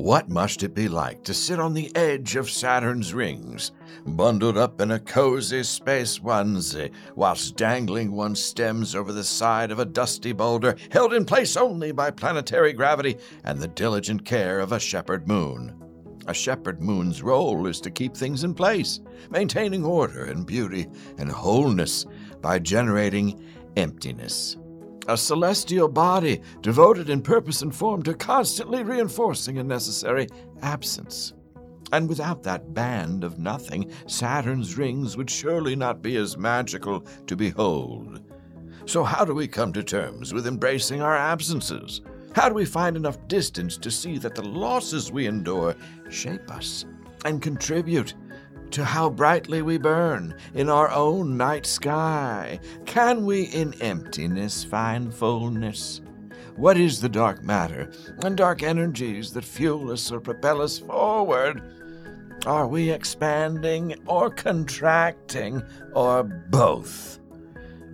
What must it be like to sit on the edge of Saturn's rings, bundled up in a cozy space onesie, whilst dangling one's stems over the side of a dusty boulder, held in place only by planetary gravity and the diligent care of a shepherd moon? A shepherd moon's role is to keep things in place, maintaining order and beauty and wholeness by generating emptiness a celestial body devoted in purpose and form to constantly reinforcing a necessary absence. And without that band of nothing, Saturn's rings would surely not be as magical to behold. So, how do we come to terms with embracing our absences? How do we find enough distance to see that the losses we endure shape us and contribute to how brightly we burn in our own night sky. Can we in emptiness find fullness? What is the dark matter and dark energies that fuel us or propel us forward? Are we expanding or contracting or both?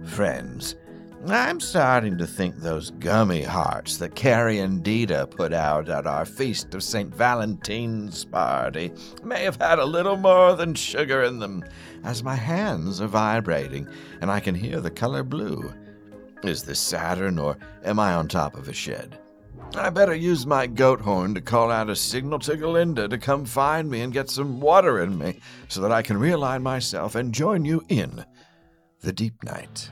Friends, I'm starting to think those gummy hearts that Carrie and Dita put out at our feast of St. Valentine's party may have had a little more than sugar in them, as my hands are vibrating and I can hear the color blue. Is this Saturn, or am I on top of a shed? I better use my goat horn to call out a signal to Galinda to come find me and get some water in me so that I can realign myself and join you in the deep night.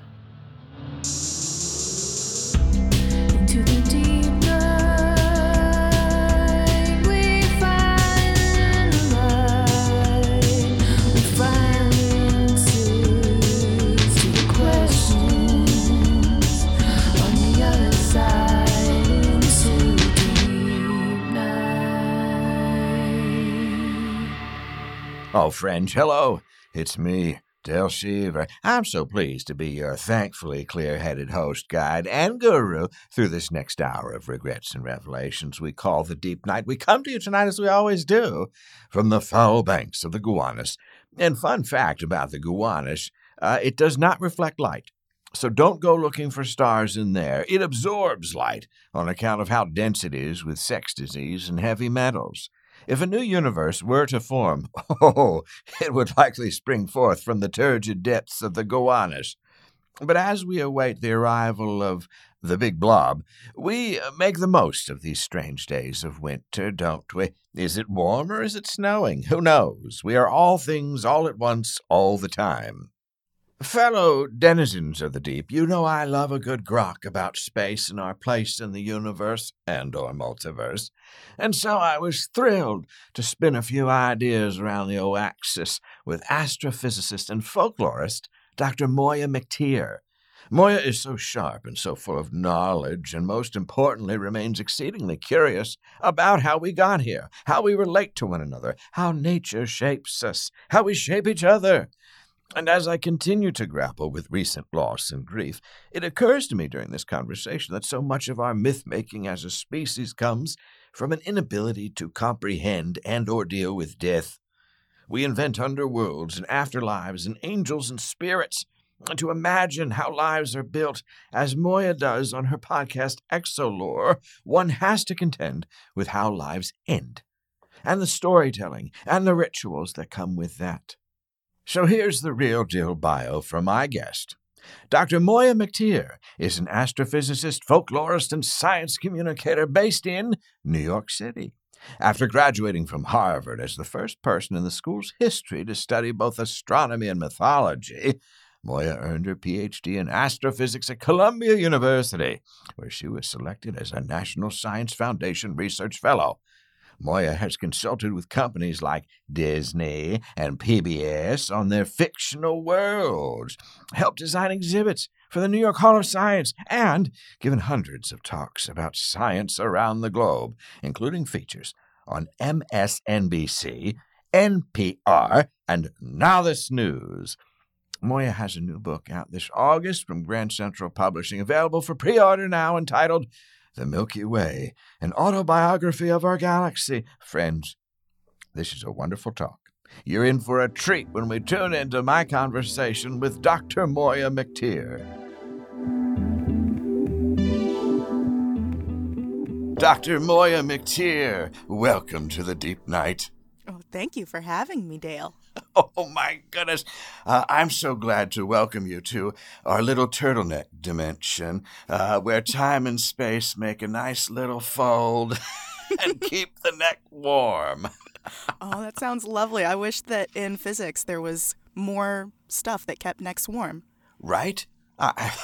Oh, French, hello. It's me, Dale Shiver. I'm so pleased to be your thankfully clear headed host, guide, and guru through this next hour of regrets and revelations we call the Deep Night. We come to you tonight, as we always do, from the foul banks of the Gowanus. And fun fact about the Gowanus uh, it does not reflect light. So don't go looking for stars in there. It absorbs light on account of how dense it is with sex disease and heavy metals. If a new universe were to form, oh, it would likely spring forth from the turgid depths of the Gowanus. But as we await the arrival of the big blob, we uh, make the most of these strange days of winter, don't we? Is it warm or is it snowing? Who knows? We are all things all at once, all the time. Fellow denizens of the deep, you know I love a good grok about space and our place in the universe and or multiverse, and so I was thrilled to spin a few ideas around the oaxis with astrophysicist and folklorist Dr. Moya McTeer. Moya is so sharp and so full of knowledge, and most importantly, remains exceedingly curious about how we got here, how we relate to one another, how nature shapes us, how we shape each other, and as I continue to grapple with recent loss and grief, it occurs to me during this conversation that so much of our myth making as a species comes from an inability to comprehend and or deal with death. We invent underworlds and afterlives and angels and spirits. And to imagine how lives are built, as Moya does on her podcast Exolore, one has to contend with how lives end, and the storytelling and the rituals that come with that. So here's the real deal bio from my guest. Dr. Moya McTeer is an astrophysicist, folklorist, and science communicator based in New York City. After graduating from Harvard as the first person in the school's history to study both astronomy and mythology, Moya earned her PhD in astrophysics at Columbia University, where she was selected as a National Science Foundation Research Fellow. Moya has consulted with companies like Disney and PBS on their fictional worlds, helped design exhibits for the New York Hall of Science, and given hundreds of talks about science around the globe, including features on MSNBC, NPR, and Now This News. Moya has a new book out this August from Grand Central Publishing, available for pre order now, entitled the Milky Way, an autobiography of our galaxy. Friends, this is a wonderful talk. You're in for a treat when we tune into my conversation with Dr. Moya McTeer. Dr. Moya McTeer, welcome to the Deep Night. Oh, thank you for having me, Dale. Oh, my goodness. Uh, I'm so glad to welcome you to our little turtleneck dimension, uh, where time and space make a nice little fold and keep the neck warm. oh, that sounds lovely. I wish that in physics there was more stuff that kept necks warm. Right? I,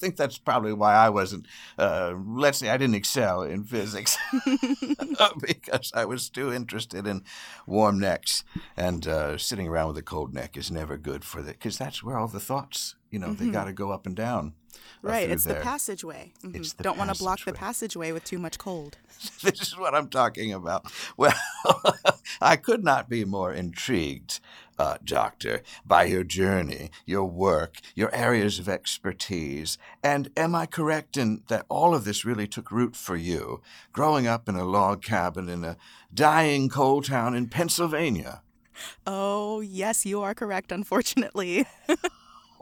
think that's probably why I wasn't, uh, let's say, I didn't excel in physics because I was too interested in warm necks. And uh, sitting around with a cold neck is never good for the, because that's where all the thoughts, you know, mm-hmm. they got to go up and down. Uh, right, it's the passageway. Mm-hmm. It's the Don't want to block the passageway with too much cold. this is what I'm talking about. Well, I could not be more intrigued, uh, Doctor, by your journey, your work, your areas of expertise. And am I correct in that all of this really took root for you, growing up in a log cabin in a dying coal town in Pennsylvania? Oh, yes, you are correct, unfortunately.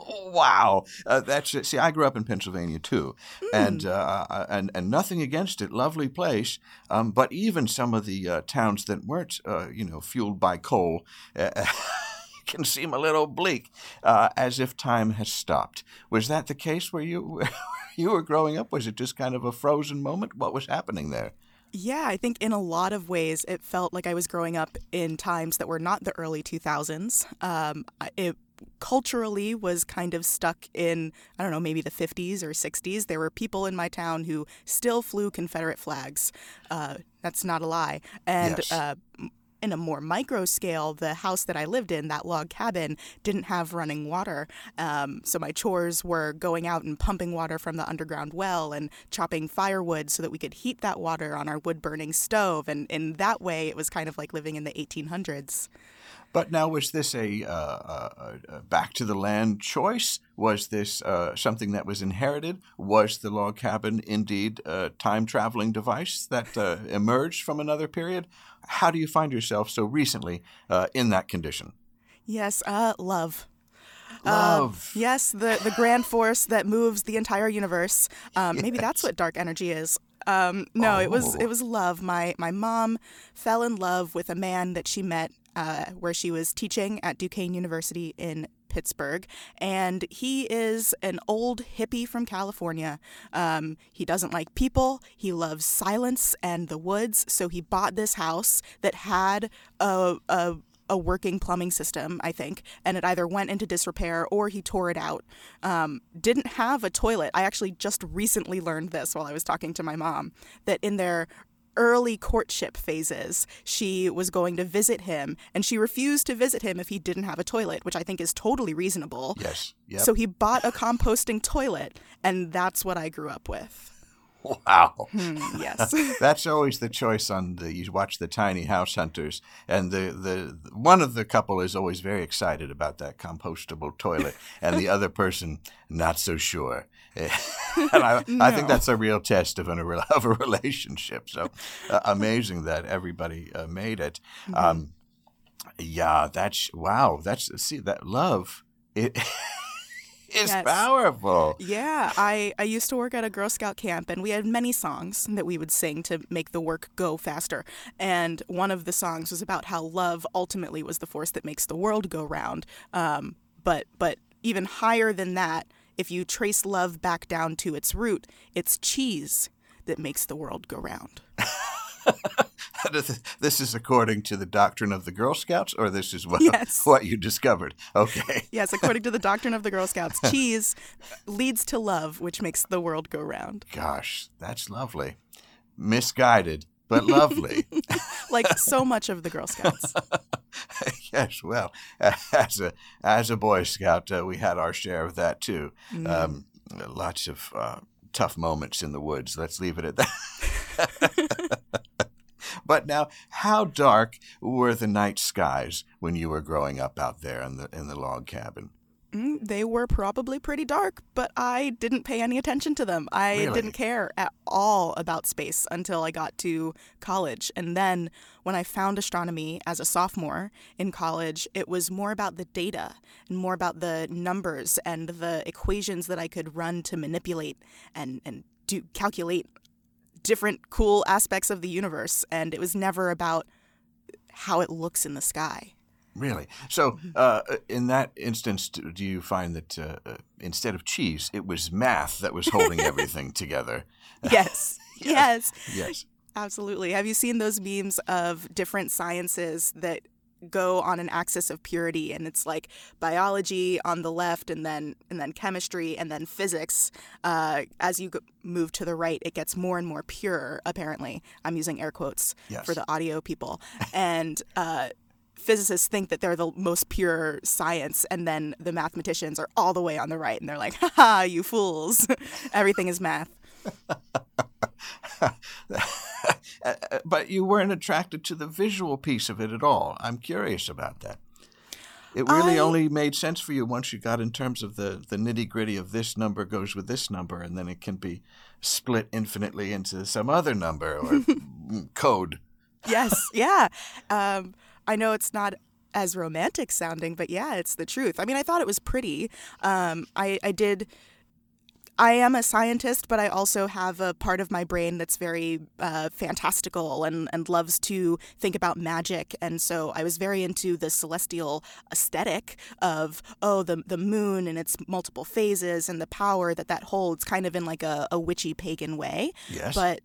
wow, uh, that's it. See, I grew up in Pennsylvania too, mm. and uh, uh, and and nothing against it, lovely place. Um, but even some of the uh, towns that weren't, uh, you know, fueled by coal. Uh, can seem a little bleak, as if time has stopped. Was that the case where you you were growing up? Was it just kind of a frozen moment? What was happening there? Yeah, I think in a lot of ways it felt like I was growing up in times that were not the early 2000s. Um, it culturally was kind of stuck in, I don't know, maybe the 50s or 60s. There were people in my town who still flew Confederate flags. Uh, that's not a lie. And yes. uh, in a more micro scale, the house that I lived in, that log cabin, didn't have running water. Um, so my chores were going out and pumping water from the underground well and chopping firewood so that we could heat that water on our wood burning stove. And in that way, it was kind of like living in the 1800s. But now, was this a, uh, uh, uh, back to the land choice? Was this uh, something that was inherited? Was the log cabin indeed a time traveling device that uh, emerged from another period? How do you find yourself so recently uh, in that condition? Yes, love. Love. Yes, the, the grand force that moves the entire universe. Um, yes. Maybe that's what dark energy is. Um, no, oh. it was it was love. My my mom fell in love with a man that she met uh, where she was teaching at Duquesne University in Pittsburgh, and he is an old hippie from California. Um, he doesn't like people, he loves silence and the woods, so he bought this house that had a, a a working plumbing system, I think, and it either went into disrepair or he tore it out. Um, didn't have a toilet. I actually just recently learned this while I was talking to my mom that in their early courtship phases, she was going to visit him, and she refused to visit him if he didn't have a toilet, which I think is totally reasonable. Yes. Yep. So he bought a composting toilet, and that's what I grew up with. Wow. Hmm, yes. That's always the choice on the you watch the tiny house hunters and the, the one of the couple is always very excited about that compostable toilet and the other person not so sure. and I, no. I, think that's a real test of, an, of a relationship. So uh, amazing that everybody uh, made it. Mm-hmm. Um, yeah, that's wow. That's see that love. It is yes. powerful. Yeah, I, I used to work at a Girl Scout camp, and we had many songs that we would sing to make the work go faster. And one of the songs was about how love ultimately was the force that makes the world go round. Um, but but even higher than that, if you trace love back down to its root, it's cheese that makes the world go round. this is according to the doctrine of the Girl Scouts, or this is what yes. what you discovered? Okay. Yes, according to the doctrine of the Girl Scouts, cheese leads to love, which makes the world go round. Gosh, that's lovely. Misguided, but lovely. like so much of the Girl Scouts. yes, well, as a as a Boy Scout, uh, we had our share of that too. Mm. Um, lots of uh, tough moments in the woods. Let's leave it at that. But now, how dark were the night skies when you were growing up out there in the in the log cabin? Mm, they were probably pretty dark, but I didn't pay any attention to them. I really? didn't care at all about space until I got to college. And then when I found astronomy as a sophomore in college, it was more about the data and more about the numbers and the equations that I could run to manipulate and, and do calculate different cool aspects of the universe, and it was never about how it looks in the sky. Really? So, uh, in that instance, do you find that uh, uh, instead of cheese, it was math that was holding everything together? Yes. yes. Yes. Absolutely. Have you seen those memes of different sciences that go on an axis of purity and it's like biology on the left and then and then chemistry and then physics uh, as you move to the right it gets more and more pure apparently i'm using air quotes yes. for the audio people and uh, physicists think that they're the most pure science and then the mathematicians are all the way on the right and they're like ha ha, you fools everything is math but you weren't attracted to the visual piece of it at all. I'm curious about that. It really I... only made sense for you once you got in terms of the, the nitty gritty of this number goes with this number, and then it can be split infinitely into some other number or code. Yes, yeah. Um, I know it's not as romantic sounding, but yeah, it's the truth. I mean, I thought it was pretty. Um, I, I did I am a scientist, but I also have a part of my brain that's very uh, fantastical and, and loves to think about magic. And so I was very into the celestial aesthetic of, oh, the, the moon and its multiple phases and the power that that holds, kind of in like a, a witchy pagan way. Yes. But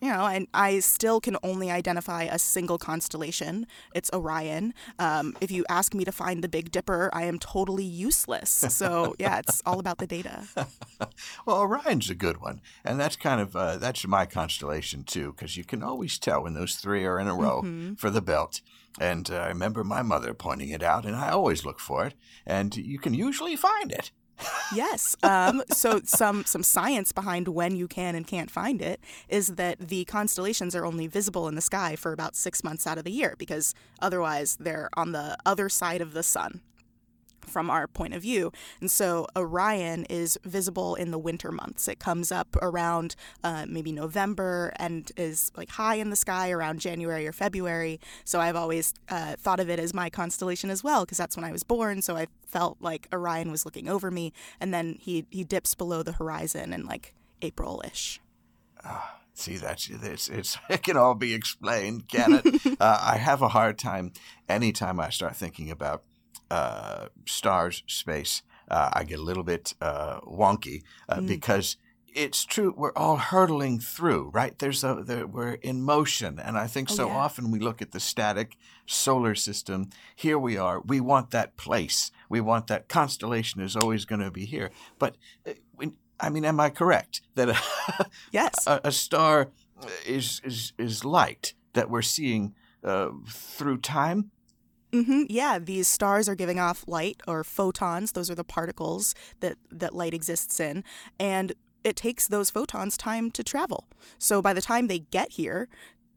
you know, and I still can only identify a single constellation. It's Orion. Um, if you ask me to find the Big Dipper, I am totally useless. So yeah, it's all about the data. well, Orion's a good one, and that's kind of uh, that's my constellation too, because you can always tell when those three are in a row mm-hmm. for the belt. And uh, I remember my mother pointing it out, and I always look for it, and you can usually find it yes. Um, so some some science behind when you can and can't find it is that the constellations are only visible in the sky for about six months out of the year because otherwise they're on the other side of the sun from our point of view. And so Orion is visible in the winter months. It comes up around uh, maybe November and is like high in the sky around January or February. So I've always uh, thought of it as my constellation as well because that's when I was born. So I felt like Orion was looking over me, and then he he dips below the horizon in like April-ish. Uh, see, that's it's, it's it can all be explained, can it? uh, I have a hard time anytime I start thinking about uh, stars, space, uh, I get a little bit uh, wonky uh, mm. because it's true we're all hurtling through right there's a there, we're in motion and i think oh, so yeah. often we look at the static solar system here we are we want that place we want that constellation is always going to be here but uh, i mean am i correct that a, yes a, a, star is is is light that we're seeing uh, through time Mm-hmm. Yeah, these stars are giving off light or photons. Those are the particles that, that light exists in. And it takes those photons time to travel. So by the time they get here,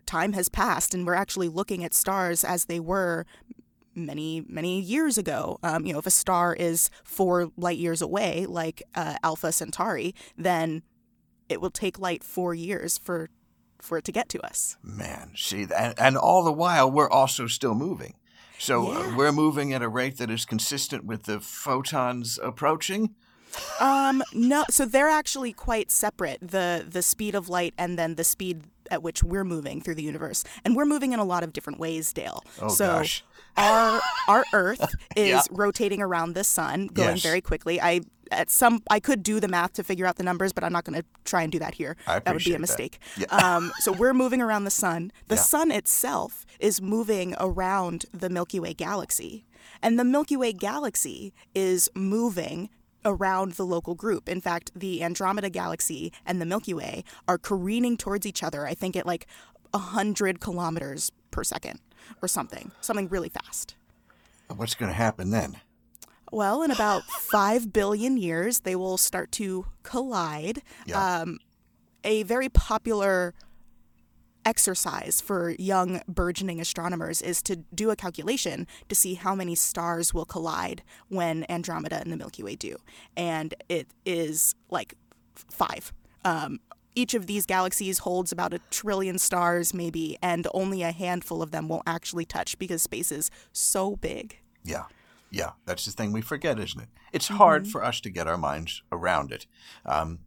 time has passed, and we're actually looking at stars as they were many, many years ago. Um, you know, if a star is four light years away, like uh, Alpha Centauri, then it will take light four years for for it to get to us. Man, see, and, and all the while we're also still moving. So uh, yeah. uh, we're moving at a rate that is consistent with the photons approaching. Um, no, so they're actually quite separate. The the speed of light and then the speed at which we're moving through the universe, and we're moving in a lot of different ways, Dale. Oh so gosh. our our Earth is yeah. rotating around the sun, going yes. very quickly. I at some I could do the math to figure out the numbers, but I'm not going to try and do that here. that would be a mistake. Yeah. um, so we're moving around the sun. The yeah. sun itself is moving around the Milky Way galaxy, and the Milky Way galaxy is moving around the local group. In fact, the Andromeda galaxy and the Milky Way are careening towards each other. I think at like 100 kilometers per second or something, something really fast. What's going to happen then? Well, in about five billion years, they will start to collide. Yeah. Um, a very popular exercise for young burgeoning astronomers is to do a calculation to see how many stars will collide when Andromeda and the Milky Way do. And it is like five. Um, each of these galaxies holds about a trillion stars, maybe, and only a handful of them won't actually touch because space is so big. Yeah. Yeah, that's the thing we forget, isn't it? It's hard mm-hmm. for us to get our minds around it. Um,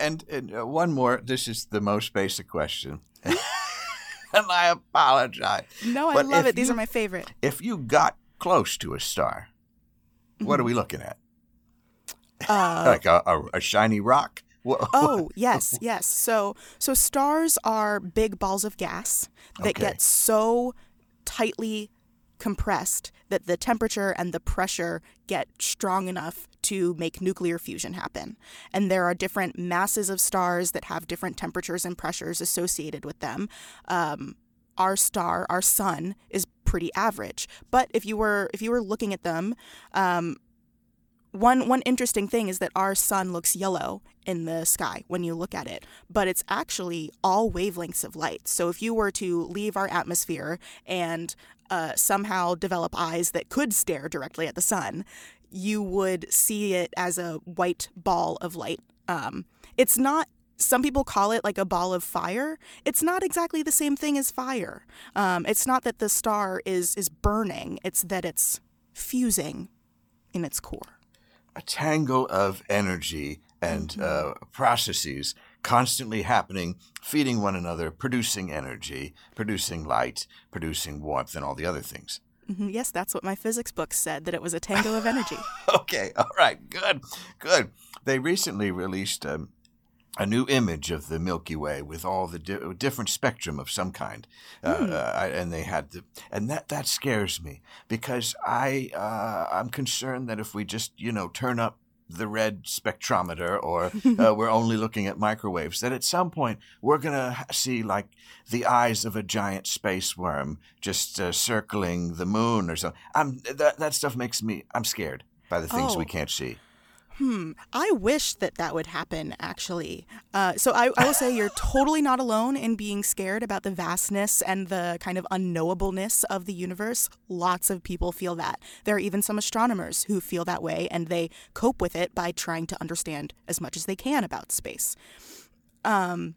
And, and uh, one more. This is the most basic question. and I apologize. No, I But love it. These you- are my favorite. If you got close to a star, what Mm-hmm. are we looking at? Uh, like a, a, a shiny rock? Oh, yes, yes. So so stars are big balls of gas that Okay. get so tightly compressed that the temperature and the pressure get strong enough to make nuclear fusion happen. And there are different masses of stars that have different temperatures and pressures associated with them. Um, our star, our sun, is pretty average. But if you were if you were looking at them, um, one one interesting thing is that our sun looks yellow in the sky when you look at it, but it's actually all wavelengths of light. So if you were to leave our atmosphere and uh, somehow develop eyes that could stare directly at the sun, you would see it as a white ball of light. Um, it's not. Some people call it like a ball of fire. It's not exactly the same thing as fire. Um, it's not that the star is is burning. It's that it's fusing in its core. a tangle of energy and uh, processes constantly happening, feeding one another, producing energy, producing light, producing warmth, and all the other things. Mhm, Yes, that's what my physics book said, that it was a tango of energy. Okay, all right, good, good. They recently released um, a new image of the Milky Way with all the di- different spectrum of some kind, uh, uh, and they had the, and that that scares me because I uh, I'm concerned that if we just you know turn up the red spectrometer or uh, we're only looking at microwaves that at some point we're going to see like the eyes of a giant space worm just uh, circling the moon or something i'm that, that stuff makes me i'm scared by the things we Oh. can't see Hmm. I wish that that would happen, actually. Uh, so I, I will say you're totally not alone in being scared about the vastness and the kind of unknowableness of the universe. Lots of people feel that. There are even some astronomers who feel that way, and they cope with it by trying to understand as much as they can about space. Um,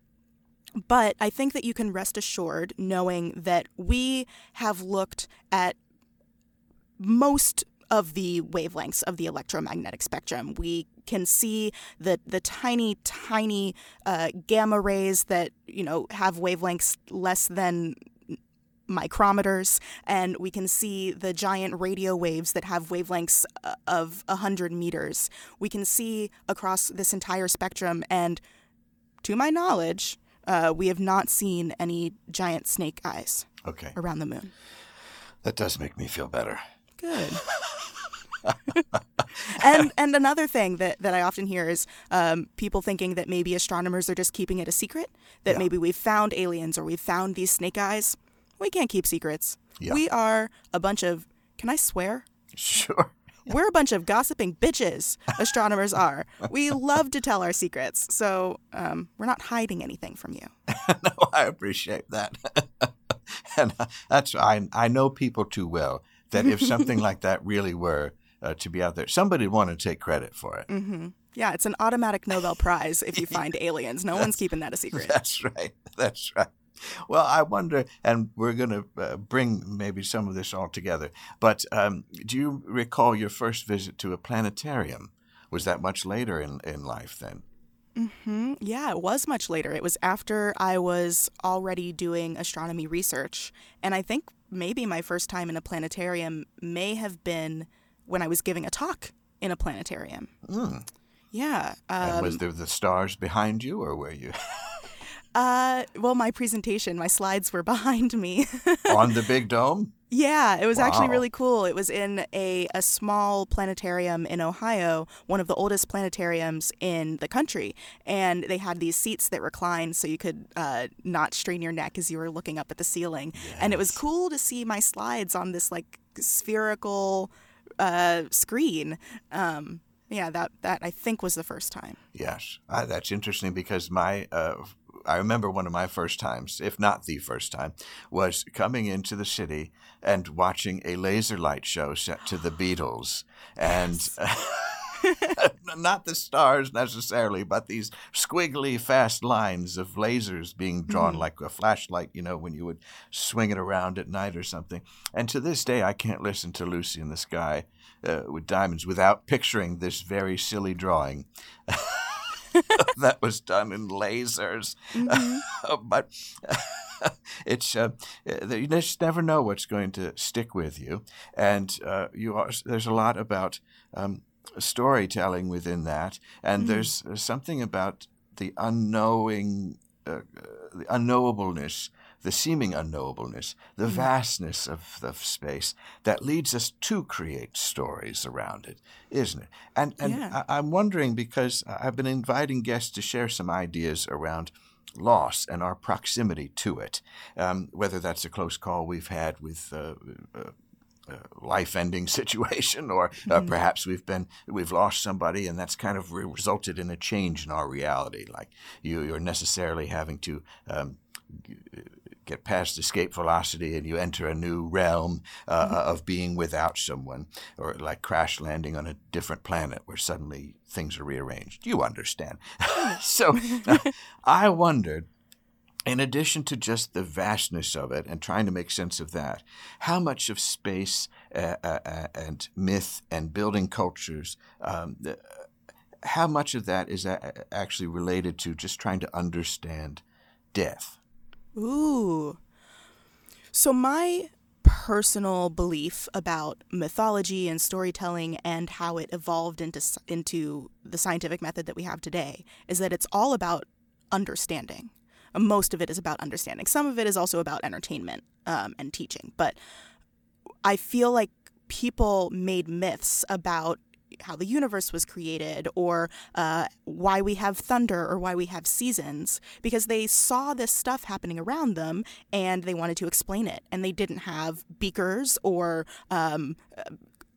but I think that you can rest assured knowing that we have looked at most of the wavelengths of the electromagnetic spectrum. We can see the the tiny, tiny uh, gamma rays that you know have wavelengths less than micrometers, and we can see the giant radio waves that have wavelengths uh, of 100 meters. We can see across this entire spectrum, and to my knowledge, uh, we have not seen any giant snake eyes okay around the moon. that does make me feel better Good. and and another thing that, that I often hear is um, people thinking that maybe astronomers are just keeping it a secret. That Yeah. maybe we've found aliens or we've found these snake eyes. We can't keep secrets. Yeah. We are a bunch of. Can I swear? sure We're a bunch of gossiping bitches. Astronomers are. We love to tell our secrets, so um, we're not hiding anything from you. no, I appreciate that. and uh, that's I I know people too well that if something like that really were uh, to be out there, somebody would want to take credit for it. hmm Yeah, it's an automatic Nobel Prize if you find aliens. No one's keeping that a secret. That's right. That's right. Well, I wonder, and we're going to uh, bring maybe some of this all together. But um, do you recall your first visit to a planetarium? Was that much later in, in life then? hmm Yeah, it was much later. It was after I was already doing astronomy research. And I think maybe my first time in a planetarium may have been when I was giving a talk in a planetarium. Mm. Yeah. and Um, was there the stars behind you, or were you uh, well, my presentation, my slides were behind me. on the big dome? Yeah, it was actually really cool. It was in a, a small planetarium in Ohio, one of the oldest planetariums in the country. And they had these seats that reclined so you could uh, not strain your neck as you were looking up at the ceiling. And it was cool to see my slides on this like spherical uh, screen. Um, yeah, that, that I think was the first time. Yes, uh, that's interesting because my uh, I remember one of my first times, if not the first time, was coming into the city and watching a laser light show set to the Beatles, and not the stars necessarily, but these squiggly fast lines of lasers being drawn Mhm. like a flashlight, you know, when you would swing it around at night or something. And to this day, I can't listen to Lucy in the Sky uh, with Diamonds without picturing this very silly drawing. that was done in lasers. Mm-hmm. but it's uh, you just never know what's going to stick with you, and uh, you are, there's a lot about um, storytelling within that, and mm-hmm. there's, there's something about the unknowing, uh, the unknowableness the seeming unknowableness, the mm. vastness of the space that leads us to create stories around it, isn't it? And and yeah. I, am wondering because I've been inviting guests to share some ideas around loss and our proximity to it, um, whether that's a close call we've had with. Uh, uh, life-ending situation, or uh, mm-hmm. perhaps we've been we've lost somebody, and that's kind of resulted in a change in our reality. Like you, you're necessarily having to um, get past escape velocity and you enter a new realm uh, mm-hmm. of being without someone, or like crash landing on a different planet where suddenly things are rearranged. You understand. so I wondered. In addition to just the vastness of it and trying to make sense of that, how much of space uh, uh, uh and myth and building cultures um, how much of that is actually related to just trying to understand death Ooh. So, my personal belief about mythology and storytelling and how it evolved into into the scientific method that we have today is that it's all about understanding. Most of it is about understanding. Some of it is also about entertainment um, and teaching. But I feel like people made myths about how the universe was created or uh, why we have thunder or why we have seasons because they saw this stuff happening around them and they wanted to explain it and they didn't have beakers or um,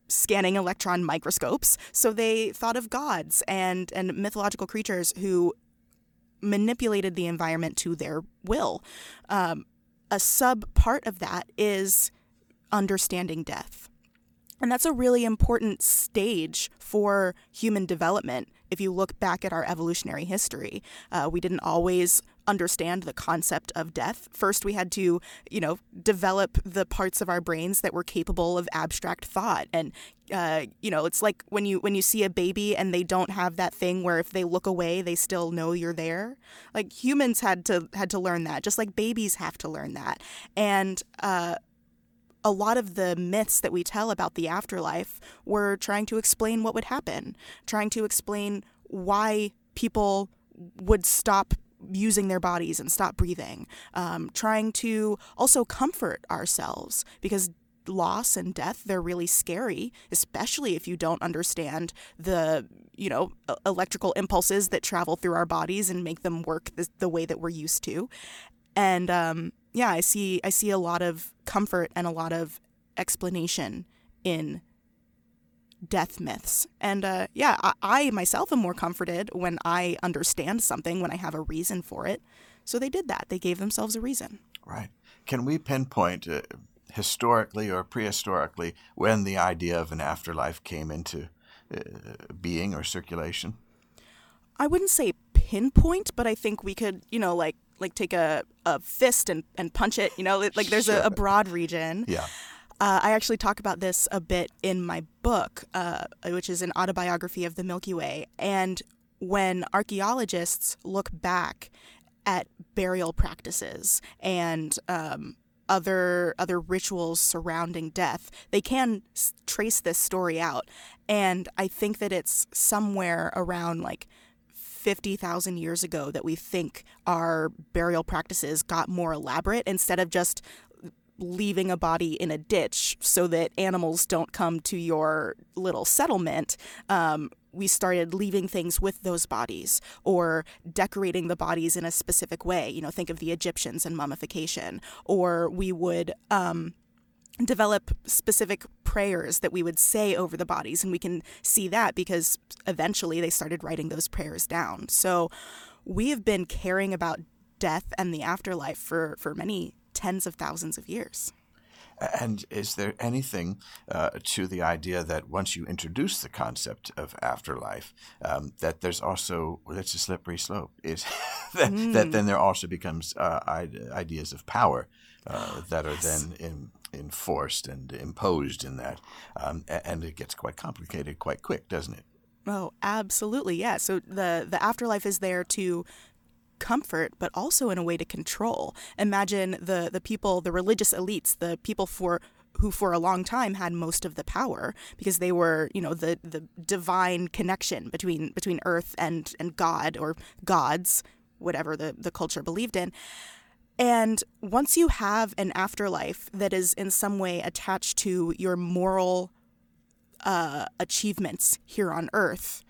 scanning electron microscopes so they thought of gods and and mythological creatures who manipulated the environment to their will um, a sub part of that is understanding death and that's a really important stage for human development. If you look back at our evolutionary history, uh, we didn't always understand the concept of death. First, we had to, you know, develop the parts of our brains that were capable of abstract thought. And, uh, you know, it's like when you when you see a baby and they don't have that thing where if they look away, they still know you're there. Like humans had to had to learn that, just like babies have to learn that. And uh, a lot of the myths that we tell about the afterlife were trying to explain what would happen, trying to explain why people would stop using their bodies and stop breathing, um, trying to also comfort ourselves because loss and death they're really scary especially if you don't understand the you know electrical impulses that travel through our bodies and make them work the, the way that we're used to. And um, yeah, I see I see a lot of comfort and a lot of explanation in death myths. And uh, yeah, I, I, myself am more comforted when I understand something, when I have a reason for it. So they did that. They gave themselves a reason. Right. Can we pinpoint uh, historically or prehistorically when the idea of an afterlife came into uh, being or circulation? I wouldn't say pinpoint, but I think we could, you know, like like take a, a fist and, and punch it. You know, like there's sure. a, a, broad region. Yeah. Uh, I actually talk about this a bit in my book, uh, which is an autobiography of the Milky Way. And when archaeologists look back at burial practices and um, other other rituals surrounding death, they can s- trace this story out. And I think that it's somewhere around like 50,000 years ago that we think our burial practices got more elaborate instead of just leaving a body in a ditch so that animals don't come to your little settlement. Um, we started leaving things with those bodies or decorating the bodies in a specific way. You know, think of the Egyptians and mummification. Or we would um, develop specific prayers that we would say over the bodies and we can see that because eventually they started writing those prayers down so we have been caring about death and the afterlife for for many tens of thousands of years and is there anything uh, to the idea that once you introduce the concept of afterlife, um, that there's also well, that's a slippery slope? Is that, mm. that, then there also becomes uh, ideas of power uh, that are yes. then in, enforced and imposed in that. Um, and it gets quite complicated quite quick, doesn't it? Oh, absolutely. Yeah. So the the afterlife is there to comfort but also in a way to control. Imagine the the people, the religious elites, the people for who for a long time had most of the power because they were, you know, the the divine connection between between earth and and God or gods, whatever the the culture believed in. And once you have an afterlife that is in some way attached to your moral uh, achievements here on earth,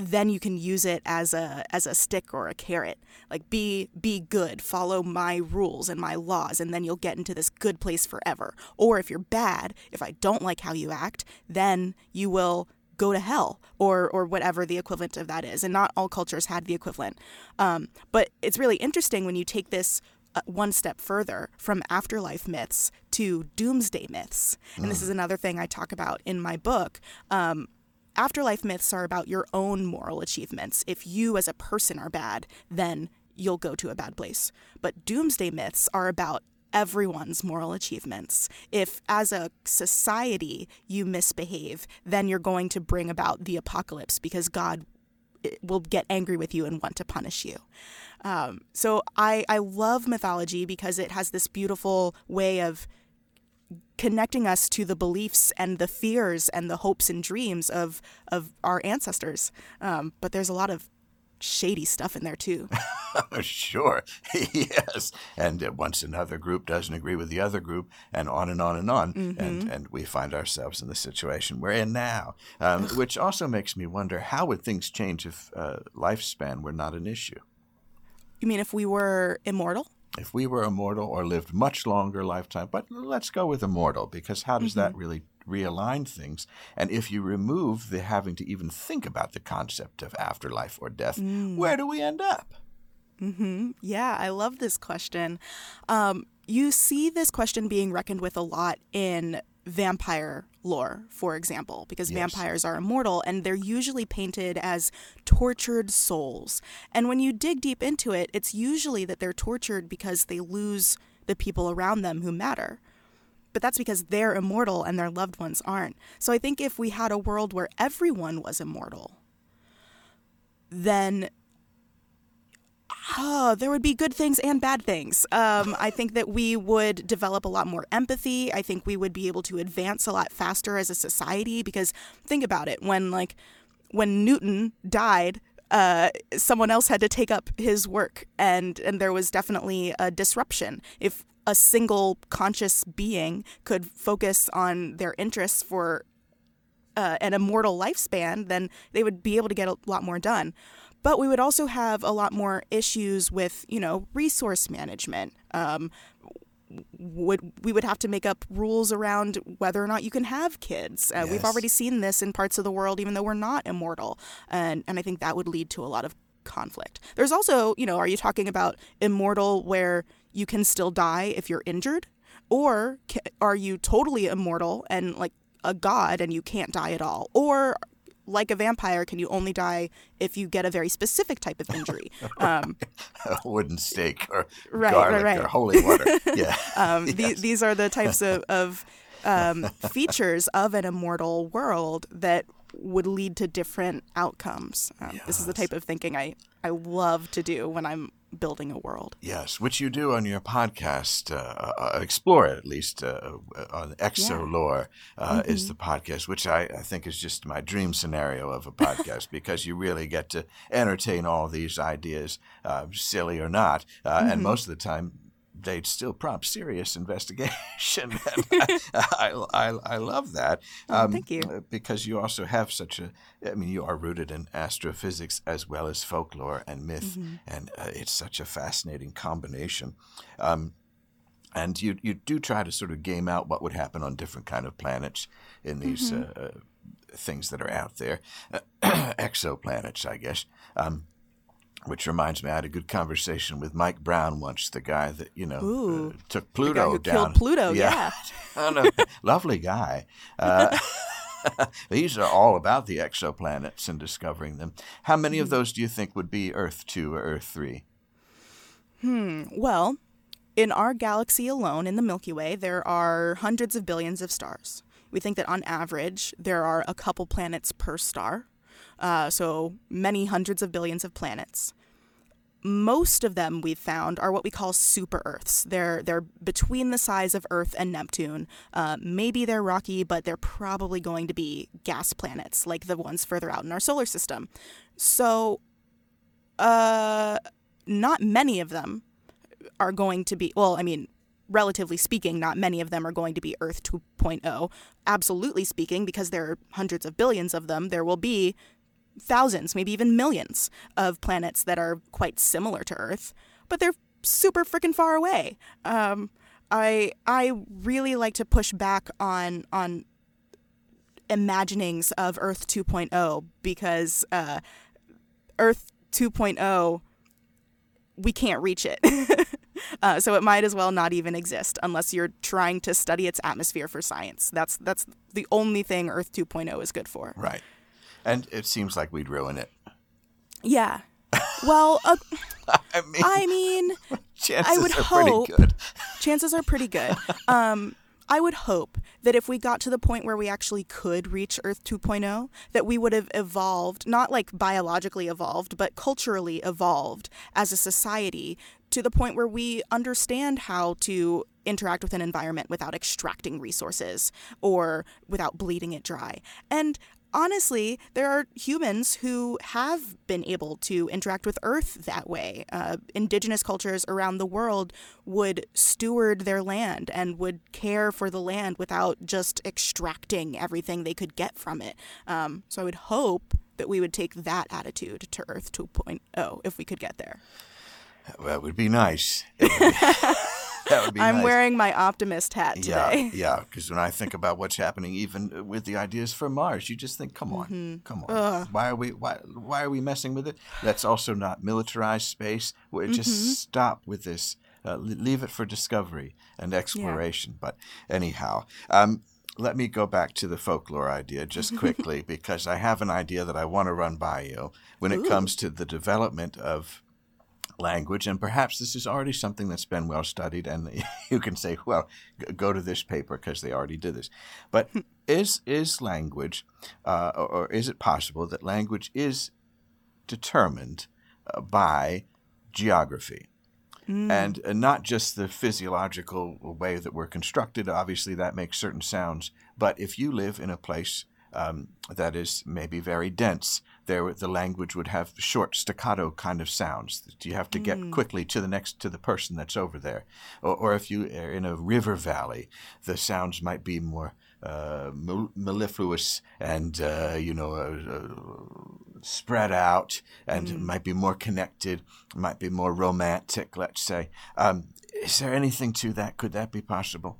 then you can use it as a as a stick or a carrot. Like be be good, follow my rules and my laws, and then you'll get into this good place forever. Or if you're bad, if I don't like how you act, then you will go to hell or or whatever the equivalent of that is. And not all cultures had the equivalent. Um, but it's really interesting when you take this uh, one step further from afterlife myths to doomsday myths. And this is another thing I talk about in my book. Um, afterlife myths are about your own moral achievements. If you as a person are bad, then you'll go to a bad place. But doomsday myths are about everyone's moral achievements. If as a society you misbehave, then you're going to bring about the apocalypse because God eh, will get angry with you and want to punish you. Um, so I, I love mythology because it has this beautiful way of connecting us to the beliefs and the fears and the hopes and dreams of of our ancestors. Um, but there's a lot of shady stuff in there too. sure, yes. And uh, once another group doesn't agree with the other group, and on and on and on, Mm-hmm. and and we find ourselves in the situation we're in now. Um, which also makes me wonder how would things change if uh, lifespan were not an issue. You mean if we were immortal? If we were immortal or lived much longer lifetime, but let's go with immortal because how does that mm-hmm. really realign things? And if you remove the having to even think about the concept of afterlife or death, mm. where do we end up? Mm-hmm. Yeah, I love this question. Um, you see this question being reckoned with a lot in vampire lore, for example, because Yes. vampires are immortal and they're usually painted as tortured souls. And when you dig deep into it, it's usually that they're tortured because they lose the people around them who matter. But that's because they're immortal and their loved ones aren't. So I think if we had a world where everyone was immortal, then oh, there would be good things and bad things. Um, I think that we would develop a lot more empathy. I think we would be able to advance a lot faster as a society because think about it when like when Newton died. Uh, someone else had to take up his work, and and there was definitely a disruption. If a single conscious being could focus on their interests for uh, an immortal lifespan, then they would be able to get a lot more done. But we would also have a lot more issues with, you know, resource management. Um, would we would have to make up rules around whether or not you can have kids? Uh, We've already seen this in parts of the world, even though we're not immortal, and and I think that would lead to a lot of conflict. There's also, you know, are you talking about immortal where you can still die if you're injured, or ca- are you totally immortal and like a god and you can't die at all, or like a vampire, can you only die if you get a very specific type of injury? Um, a wooden stake or Right, right, garlic right. or holy water. Yeah. um, the- these are the types of, of um, features of an immortal world that would lead to different outcomes. Um, This is the type of thinking I, I love to do when I'm building a world. Yes, which you do on your podcast, uh, uh, Explore it at least, uh, on Exolore uh, is the podcast, which I, I think is just my dream scenario of a podcast because you really get to entertain all these ideas, uh, silly or not, uh, and most of the time they'd still prompt serious investigation. and I, I, I love that. Um, thank you. Because you also have such a, I mean, you are rooted in astrophysics as well as folklore and myth, and uh, it's such a fascinating combination. Um, and you you do try to sort of game out what would happen on different kind of planets in these uh, uh, things that are out there, exoplanets, I guess. Um, which reminds me, I had a good conversation with Mike Brown once, the guy that you know uh, took Pluto down. killed Pluto, yeah. Know. lovely guy. Uh, these are all about the exoplanets and discovering them. How many Hmm. of those do you think would be Earth two or Earth three? Hmm. Well, in our galaxy alone, in the Milky Way, there are hundreds of billions of stars. We think that on average, there are a couple planets per star. Uh, so many hundreds of billions of planets. Most of them we've found are what we call super Earths. They're they're between the size of Earth and Neptune. Uh, maybe they're rocky, but they're probably going to be gas planets like the ones further out in our solar system. So, uh, not many of them are going to be. Well, I mean, relatively speaking, not many of them are going to be Earth 2.0. Absolutely speaking, because there are hundreds of billions of them, there will be thousands, maybe even millions of planets that are quite similar to Earth, but they're super freaking far away. Um, I I really like to push back on on imaginings of Earth 2.0 because uh, Earth 2.0 we can't reach it. uh, so it might as well not even exist unless you're trying to study its atmosphere for science. That's that's the only thing Earth 2.0 is good for. Right. And it seems like we'd ruin it. Yeah. Well, uh, I mean, I mean, chances would are hope- pretty good. chances are pretty good. Um, I would hope that if we got to the point where we actually could reach Earth 2.0, that we would have evolved, not like biologically evolved, but culturally evolved as a society to the point where we understand how to interact with an environment without extracting resources or without bleeding it dry. And honestly, there are humans who have been able to interact with Earth that way. Uh, indigenous cultures around the world would steward their land and would care for the land without just extracting everything they could get from it. Um, so I would hope that we would take that attitude to Earth 2.0 if we could get there. That would be nice. It would be- that would be I'm nice. wearing my optimist hat today. yeah. yeah. Because when I think about what's happening, even with the ideas for Mars, you just think, "Come on, Mm-hmm. come on. Why are we why why are we messing with it? Let's also not militarize space. We Mm-hmm. just stop with this. Uh, leave it for discovery and exploration." But anyhow, um, let me go back to the folklore idea just quickly because I have an idea that I want to run by you when it Ooh. comes to the development of language, and perhaps this is already something that's been well studied, and you can say, well, go to this paper because they already did this. But is is language, uh, or, or is it possible that language is determined uh, by geography? And uh, not just the physiological way that we're constructed. Obviously, that makes certain sounds. But if you live in a place um, that is maybe very dense, there the language would have short staccato kind of sounds that you have to get quickly to the next to the person that's over there. Or, or if you are in a river valley, the sounds might be more uh, mellifluous and uh, you know uh, uh, spread out and might be more connected, might be more romantic. Let's say. Um, is there anything to that? Could that be possible?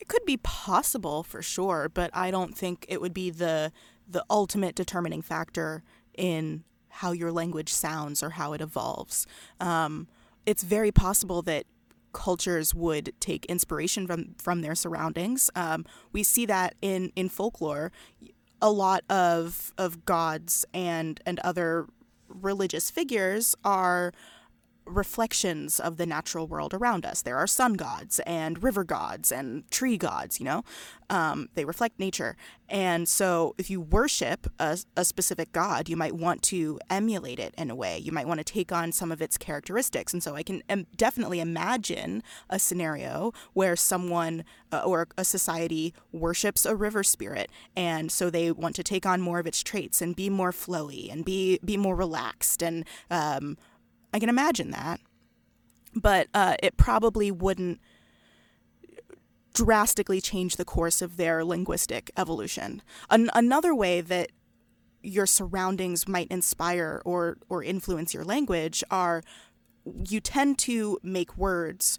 It could be possible for sure, but I don't think it would be the the ultimate determining factor in how your language sounds or how it evolves. Um, it's very possible that cultures would take inspiration from from their surroundings. Um, we see that in in folklore, a lot of of gods and and other religious figures are reflections of the natural world around us. There are sun gods and river gods and tree gods, you know? Um, they reflect nature. And so if you worship a, a specific god, you might want to emulate it in a way. You might want to take on some of its characteristics. And so I can definitely imagine a scenario where someone uh, or a society worships a river spirit. And so they want to take on more of its traits and be more flowy and be, be more relaxed and, um, I can imagine that, but uh, it probably wouldn't drastically change the course of their linguistic evolution. An- another way that your surroundings might inspire or or influence your language are you tend to make words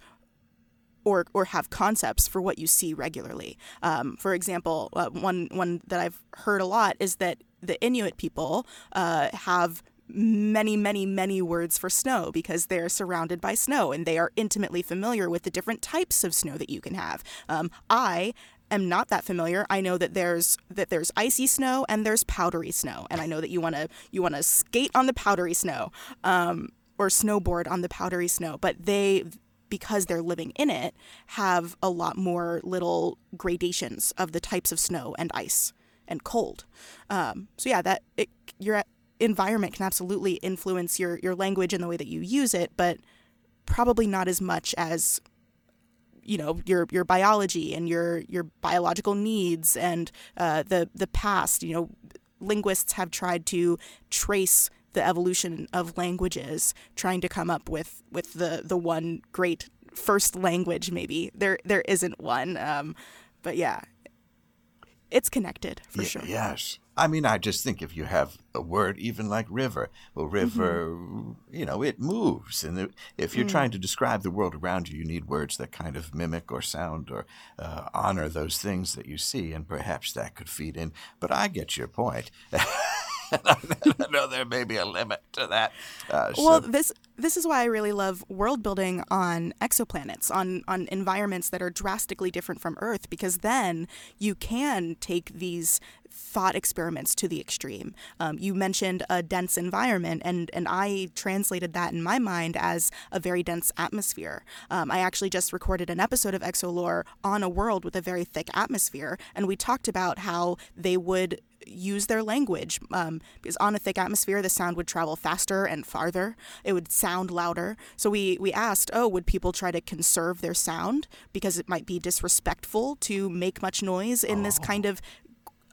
or or have concepts for what you see regularly. Um, for example, uh, one one that I've heard a lot is that the Inuit people uh, have many many many words for snow because they're surrounded by snow and they are intimately familiar with the different types of snow that you can have. Um, I am not that familiar. I know that there's that there's icy snow and there's powdery snow, and I know that you want to you want to skate on the powdery snow um, or snowboard on the powdery snow, but they because they're living in it have a lot more little gradations of the types of snow and ice and cold. Um, so yeah, that it, your environment can absolutely influence your your language and the way that you use it, but probably not as much as you know your your biology and your your biological needs and uh, the the past. You know, linguists have tried to trace the evolution of languages, trying to come up with with the the one great first language. Maybe there there isn't one, um, but yeah, it's connected for Y- sure. Yes. I mean, I just think if you have a word even like river, well, river, Mm-hmm. you know, it moves. And if Mm. you're trying to describe the world around you, you need words that kind of mimic or sound or uh, honor those things that you see. And perhaps that could feed in. But I get your point. I know there may be a limit to that. Uh, Well, so- this this is why I really love world building on exoplanets, on on environments that are drastically different from Earth, because then you can take these thought experiments to the extreme. Um, you mentioned a dense environment, and and I translated that in my mind as a very dense atmosphere. Um, I actually just recorded an episode of Exolore on a world with a very thick atmosphere, and we talked about how they would use their language. Um, because on a thick atmosphere the sound would travel faster and farther. It would sound louder. So we we asked oh would people try to conserve their sound? Because it might be disrespectful to make much noise in this kind of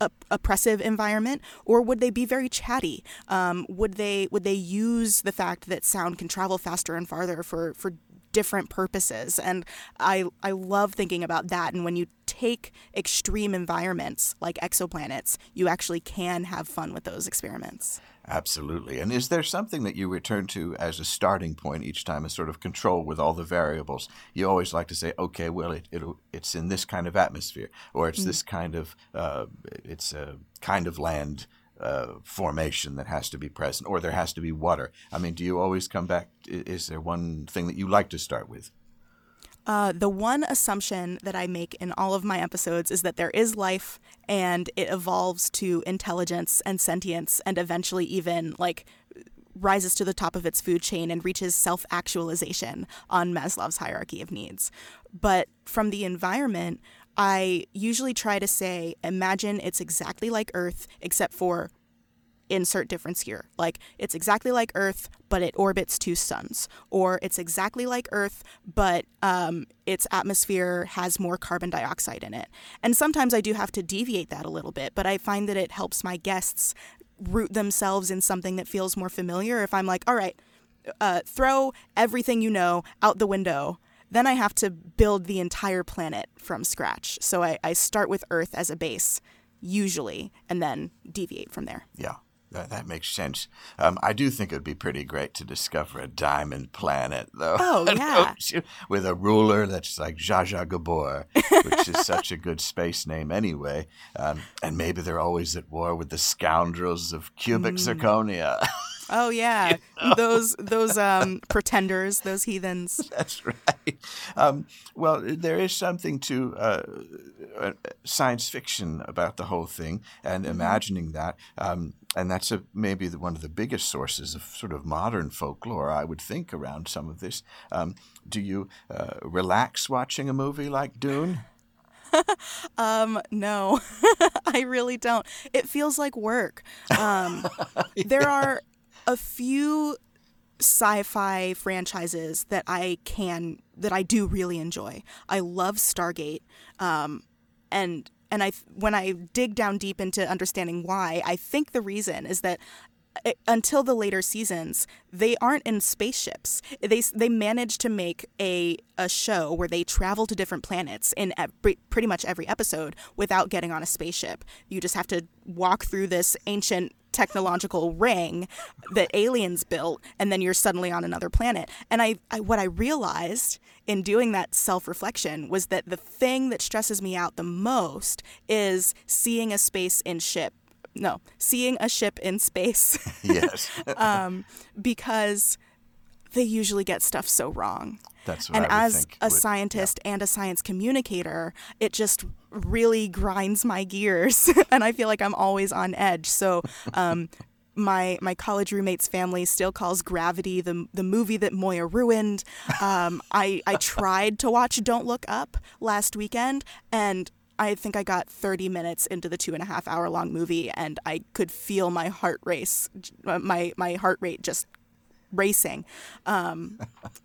op- oppressive environment. Or would they be very chatty? Um, would they would they use the fact that sound can travel faster and farther for for different purposes? And I I love thinking about that. And when you take extreme environments like exoplanets you actually can have fun with those experiments Absolutely. And is there something that you return to as a starting point each time, a sort of control with all the variables? You always like to say, okay, well, it, it's in this kind of atmosphere, or it's this kind of, uh, it's a kind of land uh, formation that has to be present, or there has to be water. I mean, do you always come back? Is there one thing that you like to start with? Uh, the one assumption that I make in all of my episodes is that there is life and it evolves to intelligence and sentience and eventually even like rises to the top of its food chain and reaches self actualization on Maslow's hierarchy of needs. But from the environment, I usually try to say, imagine it's exactly like Earth, except for insert difference here. Like it's exactly like Earth, but it orbits two suns, or it's exactly like Earth, but um, its atmosphere has more carbon dioxide in it. And sometimes I do have to deviate that a little bit, but I find that it helps my guests root themselves in something that feels more familiar. If I'm like, all right, uh, throw everything you know out the window. Then I have to build the entire planet from scratch. So I, I start with Earth as a base, usually, and then deviate from there. Yeah, that, that makes sense. Um, I do think it would be pretty great to discover a diamond planet, though. Oh, yeah. With a ruler that's like Zsa Zsa Gabor, which is such a good space name anyway. Um, and maybe they're always at war with the scoundrels of cubic Mm. zirconia. Oh yeah, those those um, pretenders, those heathens. That's right. Um, well, there is something to uh, uh, science fiction about the whole thing and imagining that. Um, and that's a, maybe the, one of the biggest sources of sort of modern folklore, I would think, around some of this. Um, do you uh, relax watching a movie like Dune? Um, no, I really don't. It feels like work. Um, There are a few sci-fi franchises that I can that I do really enjoy. I love Stargate, um, and and I when I dig down deep into understanding why, I think the reason is that uh, until the later seasons, they aren't in spaceships. They they manage to make a a show where they travel to different planets in every, pretty much every episode without getting on a spaceship. You just have to walk through this ancient technological ring that aliens built and then you're suddenly on another planet. And I, I what i realized in doing that self-reflection was that the thing that stresses me out the most is seeing a space in ship no seeing a ship in space. Yes. um, because they usually get stuff so wrong That's what and as a would- scientist and a science communicator, it just really grinds my gears, and I feel like I'm always on edge. So, um, my my college roommate's family still calls Gravity the the movie that Moiya ruined. Um, I I tried to watch Don't Look Up last weekend, and I think I got 30 minutes into the two and a half hour long movie, and I could feel my heart race, my my heart rate just racing. Um,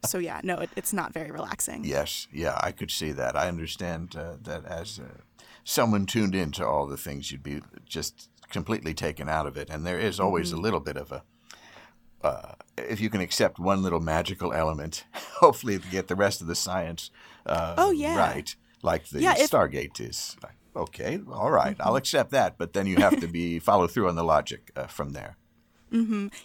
so yeah, no, it, it's not very relaxing. Yes, yeah, I could see that. I understand uh, that as uh, someone tuned into all the things, you'd be just completely taken out of it, and there is always Mm-hmm. a little bit of a. Uh, if you can accept one little magical element, hopefully to get the rest of the science uh, Oh, yeah. right, like the Yeah, if- Mm-hmm. Stargate is. Like, okay, all right, I'll accept that, but then you have to be follow through on the logic uh, from there.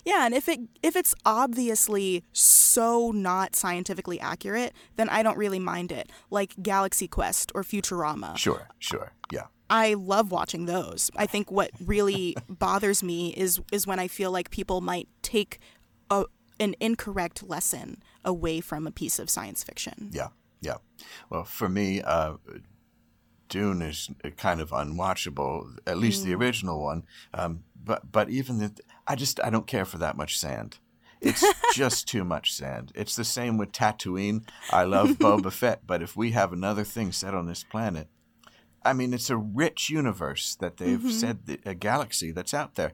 Yeah, and if it if it's obviously so not scientifically accurate, then I don't really mind it. Like Galaxy Quest or Futurama. Sure, sure, yeah. I love watching those. I think what really bothers me is is when I feel like people might take a, an incorrect lesson away from a piece of science fiction. Yeah, yeah. Well, for me, uh, Dune is kind of unwatchable. At least the original one. Um, but but even the, I just I don't care for that much sand. It's just too much sand. It's the same with Tatooine. I love Boba Fett, but if we have another thing set on this planet, I mean, it's a rich universe that they've said the, a galaxy that's out there.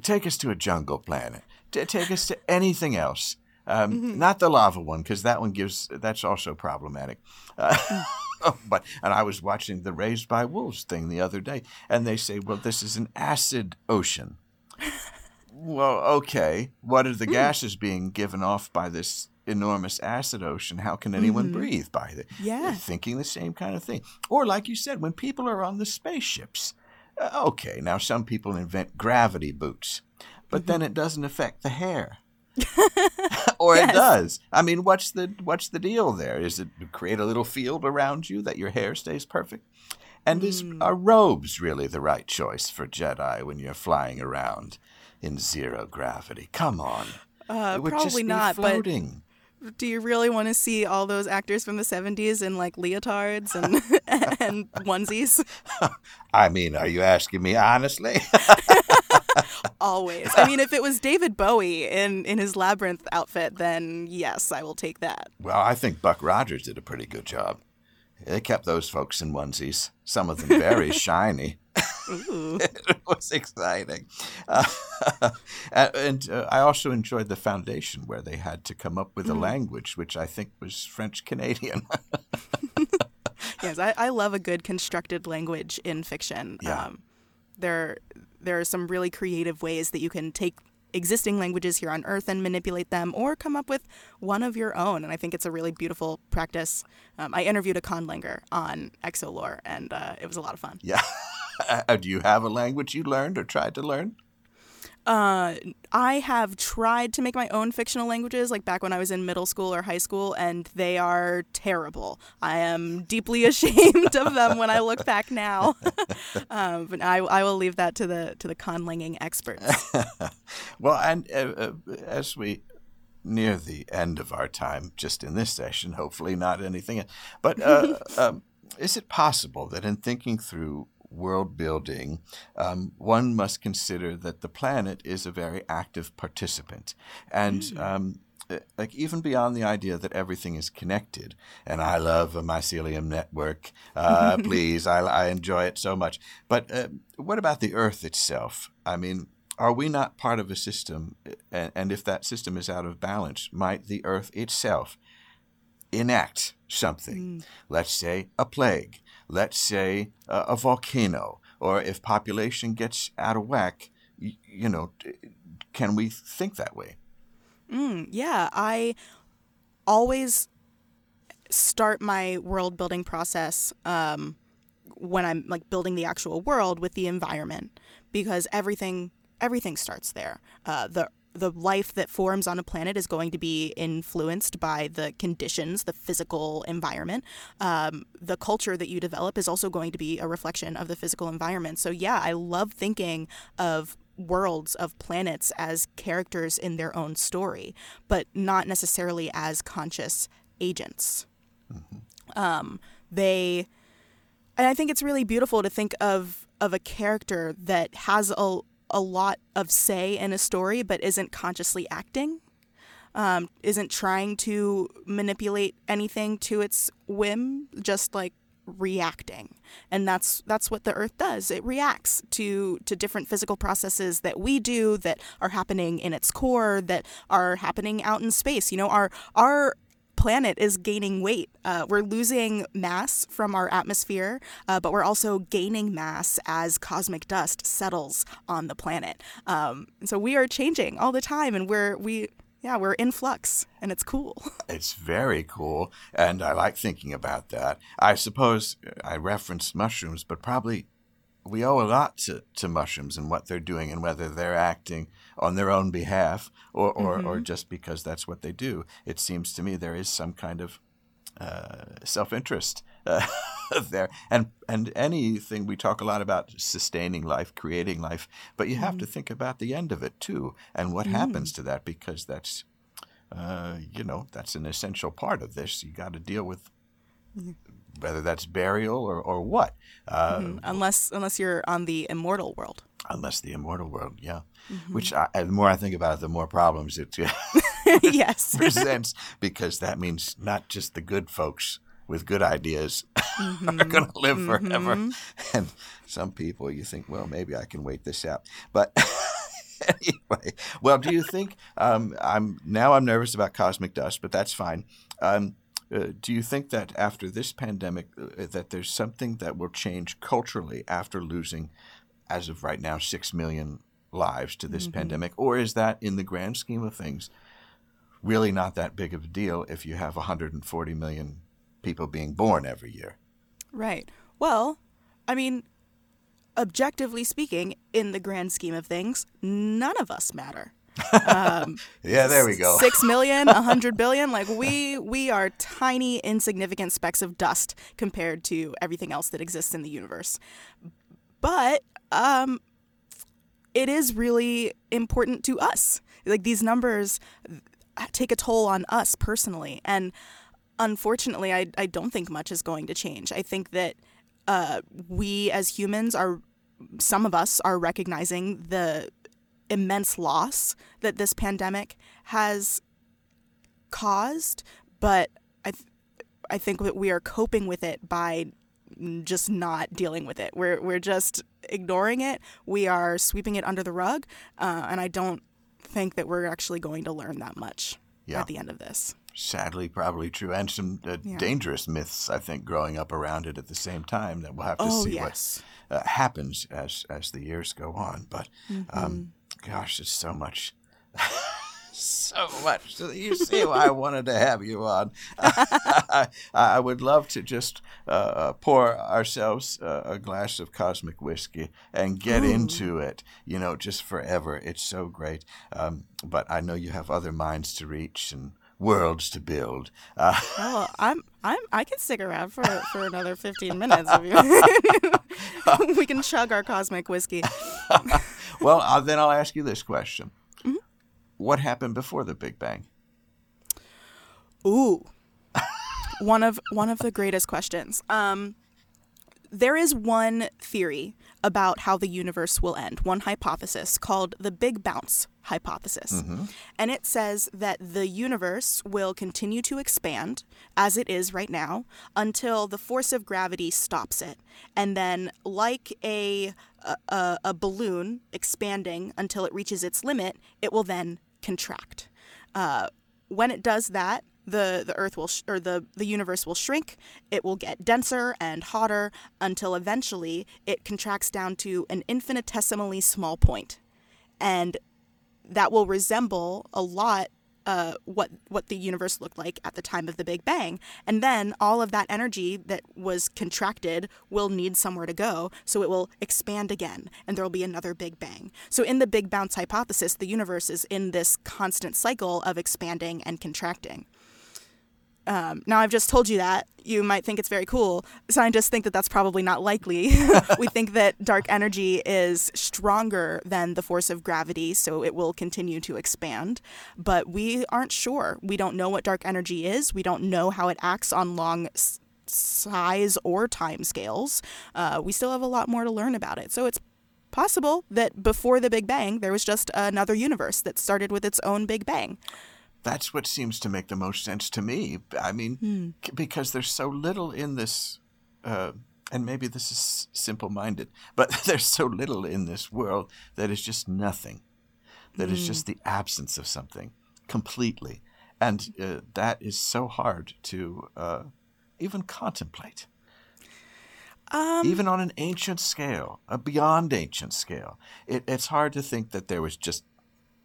Take us to a jungle planet. T- take us to anything else. Um, Not the lava one, because that one gives. That's also problematic. Uh, but and I was watching the Raised by Wolves thing the other day, and they say, "Well, this is an acid ocean." Well, okay. What are the hmm. gases being given off by this enormous acid ocean? How can anyone mm-hmm. breathe by it? Yeah. They're thinking the same kind of thing. Or, like you said, when people are on the spaceships. Uh, okay, now some people invent gravity boots, but then mm-hmm. it doesn't affect the hair. or it does. I mean, what's the what's the deal there? Is it create a little field around you that your hair stays perfect? And is mm. are robes really the right choice for Jedi when you're flying around in zero gravity? Come on. Uh, it would just probably be not, but floating. do you really want to see all those actors from the 70s in like leotards and and onesies? I mean, are you asking me honestly? Always. I mean, if it was David Bowie in in his labyrinth outfit, then yes, I will take that. Well, I think Buck Rogers did a pretty good job. They kept those folks in onesies, some of them very shiny. Ooh. it was exciting. Uh, and uh, I also enjoyed the foundation where they had to come up with a language, which I think was French Canadian. Yes, I, I love a good constructed language in fiction. Yeah. Um, there there are some really creative ways that you can take existing languages here on Earth and manipulate them, or come up with one of your own. And I think it's a really beautiful practice. Um, I interviewed a conlanger on Exolore, and uh, it was a lot of fun. yeah. Uh, Do you have a language you learned or tried to learn? Uh, I have tried to make my own fictional languages, like back when I was in middle school or high school, and they are terrible. I am deeply ashamed of them when I look back now. um, but I, I will leave that to the to the conlanging experts. Well, and uh, uh, as we near the end of our time, just in this session, hopefully not anything, but uh, um, is it possible that in thinking through world building, um, one must consider that the planet is a very active participant, and um, uh, like even beyond the idea that everything is connected, and I love a mycelium network. Uh, please, I, I enjoy it so much. But uh, what about the Earth itself? I mean, are we not part of a system? And, and if that system is out of balance, might the Earth itself enact something? Let's say a plague. Let's say a, volcano. Or if population gets out of whack, y- you know, can we think that way? Mm, yeah, I always start my world building process um, when I'm like building the actual world with the environment because everything everything starts there. Uh, the the life that forms on a planet is going to be influenced by the conditions, the physical environment. Um, the culture that you develop is also going to be a reflection of the physical environment. So, yeah, I love thinking of worlds of planets as characters in their own story, but not necessarily as conscious agents. Um, they, and I think it's really beautiful to think of of a character that has a a lot of say in a story, but isn't consciously acting. Um, isn't trying to manipulate anything to its whim, just like reacting and that's that's what the earth does it reacts to to different physical processes that we do that are happening in its core that are happening out in space you know our our planet is gaining weight. Uh, we're losing mass from our atmosphere, uh, but we're also gaining mass as cosmic dust settles on the planet. Um, so we are changing all the time, and we're we yeah we're in flux, and it's cool. It's very cool, and I like thinking about that. I suppose I referenced mushrooms, but probably we owe a lot to, to mushrooms and what they're doing and whether they're acting on their own behalf or, or, mm-hmm. or just because that's what they do. It seems to me there is some kind of uh, self interest uh, there. And, and anything, we talk a lot about sustaining life, creating life, but you have mm-hmm. to think about the end of it too and what mm-hmm. happens to that because that's, uh, you know, that's an essential part of this. You got to deal with mm-hmm whether that's burial or, or what. Uh, mm-hmm. Unless unless you're on the immortal world. Unless the immortal world, yeah. Mm-hmm. Which I, the more I think about it, the more problems it yes presents because that means not just the good folks with good ideas mm-hmm. are going to live forever, mm-hmm. and some people you think, well, maybe I can wait this out, but. anyway, well, do you think um, I'm now? I'm nervous about cosmic dust, but that's fine. Um, uh, do you think that after this pandemic, uh, that there's something that will change culturally after losing, as of right now, six million lives to this mm-hmm. pandemic, or is that, in the grand scheme of things, really not that big of a deal if you have 140 million people being born every year? Right. Well, I mean, objectively speaking, in the grand scheme of things, none of us matter. Um, yeah, there we go. Six million, a hundred billion. Like we we are tiny, insignificant specks of dust compared to everything else that exists in the universe. But um, it is really important to us. Like these numbers take a toll on us personally, and unfortunately, I I don't think much is going to change. I think that uh, we as humans are some of us are recognizing the immense loss that this pandemic has caused, but I, th- I think that we are coping with it by just not dealing with it. We're we're just ignoring it. We are sweeping it under the rug, uh, and I don't think that we're actually going to learn that much yeah. at the end of this. Sadly, probably true, and some uh, yeah. dangerous myths. I think growing up around it at the same time that we'll have to oh, see yes. what uh, happens as as the years go on. But mm-hmm. um, gosh, there's so much. so much. You see why I wanted to have you on. I, I, would love to just uh, pour ourselves uh, a glass of cosmic whiskey and get Ooh. into it, you know, just forever. It's so great. Um, but I know you have other minds to reach and worlds to build. Uh, oh, I'm I'm I can stick around for for another 15 minutes if you. we can chug our cosmic whiskey. Well, uh, then I'll ask you this question: mm-hmm. What happened before the Big Bang? Ooh, one of one of the greatest questions. Um, there is one theory about how the universe will end, one hypothesis called the Big Bounce hypothesis. Mm-hmm. And it says that the universe will continue to expand as it is right now until the force of gravity stops it. And then, like a, a, a balloon expanding until it reaches its limit, it will then contract. Uh, when it does that, the the earth will sh- or the the universe will shrink it will get denser and hotter until eventually it contracts down to an infinitesimally small point and that will resemble a lot uh, what what the universe looked like at the time of the Big Bang, and then all of that energy that was contracted will need somewhere to go, so it will expand again, and there will be another Big Bang. So in the Big Bounce hypothesis, the universe is in this constant cycle of expanding and contracting. Um, now, I've just told you that. You might think it's very cool. Scientists think that that's probably not likely. we think that dark energy is stronger than the force of gravity, so it will continue to expand. But we aren't sure. We don't know what dark energy is, we don't know how it acts on long s- size or time scales. Uh, we still have a lot more to learn about it. So it's possible that before the Big Bang, there was just another universe that started with its own Big Bang that's what seems to make the most sense to me. I mean, hmm. because there's so little in this uh, and maybe this is simple minded, but there's so little in this world that is just nothing, That is just the absence of something completely. And uh, that is so hard to uh, even contemplate. Um, even on an ancient scale, a beyond ancient scale, it, it's hard to think that there was just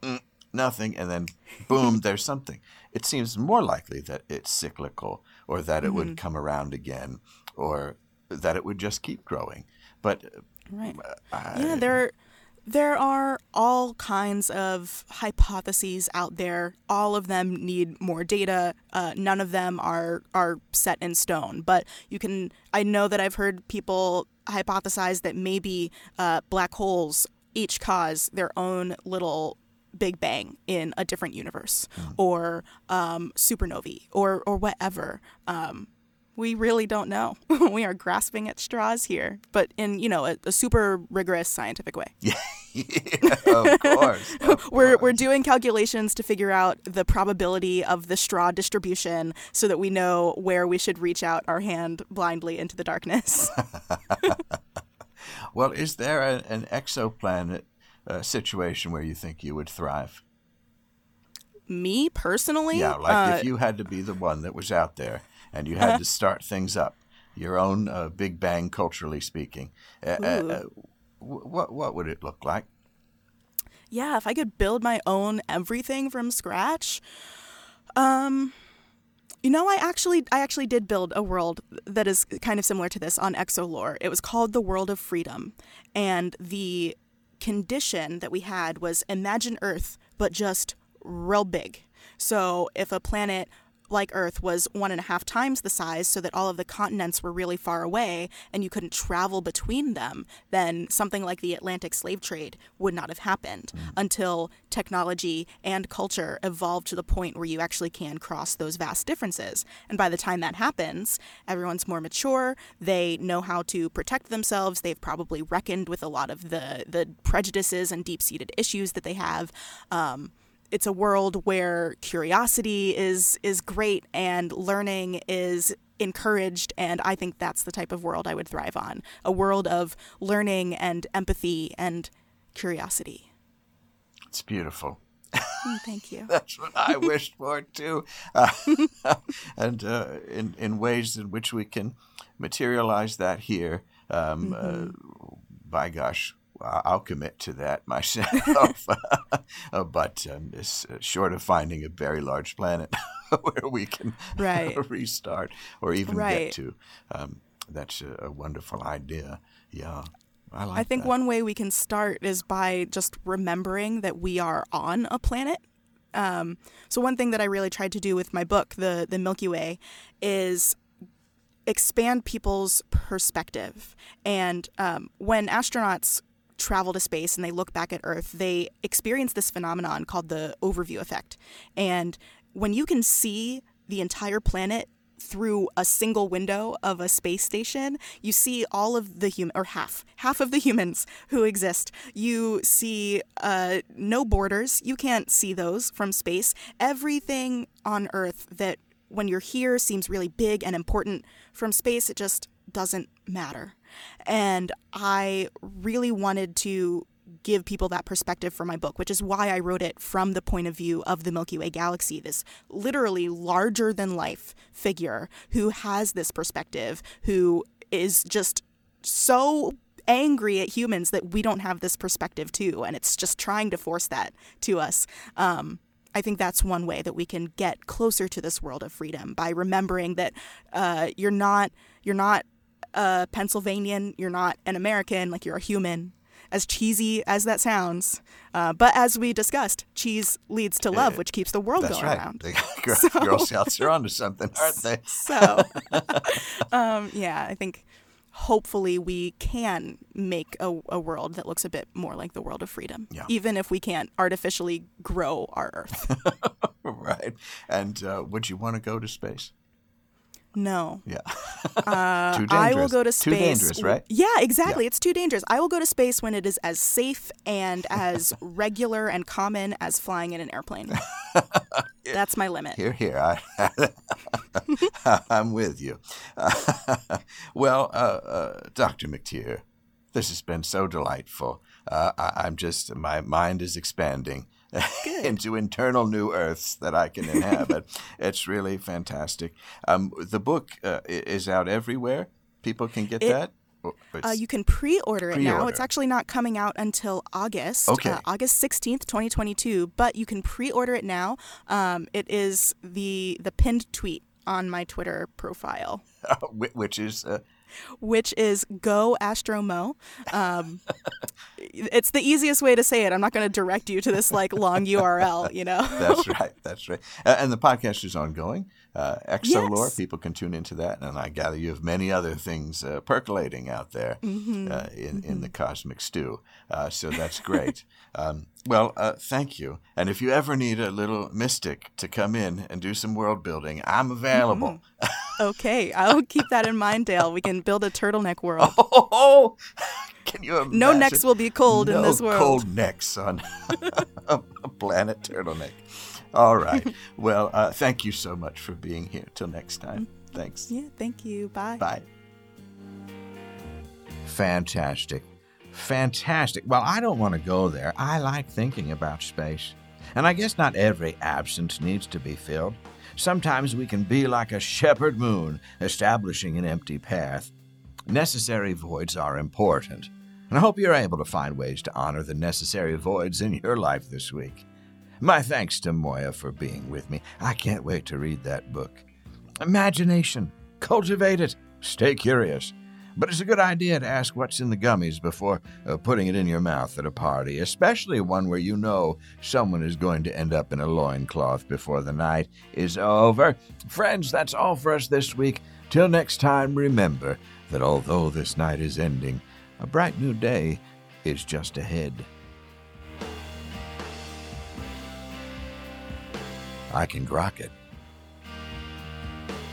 mm, nothing and then boom, there's something. It seems more likely that it's cyclical or that it would come around again or that it would just keep growing. But uh, Right. I, Yeah, there there are all kinds of hypotheses out there. All of them need more data. Uh, none of them are are set in stone. But you can. I know that I've heard people hypothesize that maybe uh, black holes each cause their own little Big Bang in a different universe, or um, supernovae, or or whatever. Um, we really don't know. we are grasping at straws here, but in you know a, a super rigorous scientific way. yeah, of course. of We're we're doing calculations to figure out the probability of the straw distribution so that we know where we should reach out our hand blindly into the darkness. Well, is there a, an exoplanet uh, situation where you think you would thrive? Me personally, Yeah, like uh, if you had to be the one that was out there and you had to start things up, your own uh, Big Bang, culturally speaking, uh, uh, Ooh. uh, what what would it look like? yeah, if I could build my own everything from scratch, um, you know, I actually I actually did build a world that is kind of similar to this on Exolore. It was called the World of Freedom, and the condition that we had was imagine Earth, but just real big. So if a planet like Earth was one and a half times the size, so that all of the continents were really far away and you couldn't travel between them, then something like the Atlantic slave trade would not have happened until technology and culture evolved to the point where you actually can cross those vast differences. And by the time that happens, everyone's more mature, they know how to protect themselves, they've probably reckoned with a lot of the, the prejudices and deep seated issues that they have. Um, it's a world where curiosity is is great and learning is encouraged and I think that's the type of world I would thrive on. A world of learning and empathy and curiosity. It's beautiful. Mm, Thank you. That's what I wished for too, uh, and uh, in in ways in which we can materialize that here. Um, uh, by gosh, I'll commit to that myself. Uh, but um, it's uh, short of finding a very large planet where we can Right. restart or even get to. Um, that's a, a wonderful idea. Yeah, I like. I think that. one way we can start is by just remembering that we are on a planet. Um, so one thing that I really tried to do with my book, the the Milky Way, is expand people's perspective. And um, when astronauts travel to space and they look back at Earth, they experience this phenomenon called the overview effect. And when you can see the entire planet through a single window of a space station, you see all of the human, or half, half of the humans who exist. You see uh, no borders. You can't see those from space. Everything on Earth that when you're here seems really big and important from space, it just doesn't matter. And I really wanted to give people that perspective for my book, which is why I wrote it from the point of view of the Milky Way galaxy, this literally larger than life figure who has this perspective, who is just so angry at humans that we don't have this perspective too. And it's just trying to force that to us. Um, I think that's one way that we can get closer to this world of freedom by remembering that uh, you're not you're not a Pennsylvanian, you're not an American, like you're a human. As cheesy as that sounds, uh, but as we discussed, cheese leads to love, which keeps the world That's going right. around. The Girl, Girl Scouts are onto something, aren't they? So, um, yeah, I think hopefully we can make a, a world that looks a bit more like the world of freedom, Yeah. even if we can't artificially grow our Earth. right. And uh, would you want to go to space? No. Yeah. Uh, Too I will dangerous. go to Too space. dangerous, right? Yeah, exactly. It's too dangerous. I will go to space when it is as safe and as regular and common as flying in an airplane. That's my limit. Here, here. I, I'm with you. well, uh, uh, Dr. McTier, this has been so delightful. Uh, I, am just, my mind is expanding into internal new earths that I can inhabit. it's really fantastic. Um, the book uh, is out everywhere. People can get it, that. Uh, you can pre-order it now. It's actually not coming out until August, okay. uh, August sixteenth, twenty twenty-two. But you can pre-order it now. Um, it is the the pinned tweet on my Twitter profile, which is. Uh... Which is go Astromo. Um, it's the easiest way to say it. I'm not going to direct you to this like long URL, you know. that's right. That's right. and the podcast is ongoing uh, Exolore. Yes. People can tune into that, and I gather you have many other things uh, percolating out there mm-hmm. uh, in mm-hmm. in the cosmic stew. Uh, so that's great. um, well, uh, thank you. And if you ever need a little mystic to come in and do some world building, I'm available. Mm-hmm. okay, I'll keep that in mind, Dale. We can build a turtleneck world. Oh, can you imagine? No necks will be cold no in this world. Cold necks on a planet turtleneck. All right. well, uh, thank you so much for being here. Till next time. Thanks. Yeah, thank you. Bye. Bye. Fantastic. Fantastic. Well, I don't want to go there. I like thinking about space. And I guess not every absence needs to be filled. Sometimes we can be like a shepherd moon, establishing an empty path. Necessary voids are important. And I hope you're able to find ways to honor the necessary voids in your life this week. My thanks to Moiya for being with me. I can't wait to read that book. Imagination. Cultivate it. Stay curious. But it's a good idea to ask what's in the gummies before uh, putting it in your mouth at a party, especially one where you know someone is going to end up in a loincloth before the night is over. Friends, that's all for us this week. Till next time, remember that although this night is ending, a bright new day is just ahead. I can grok it.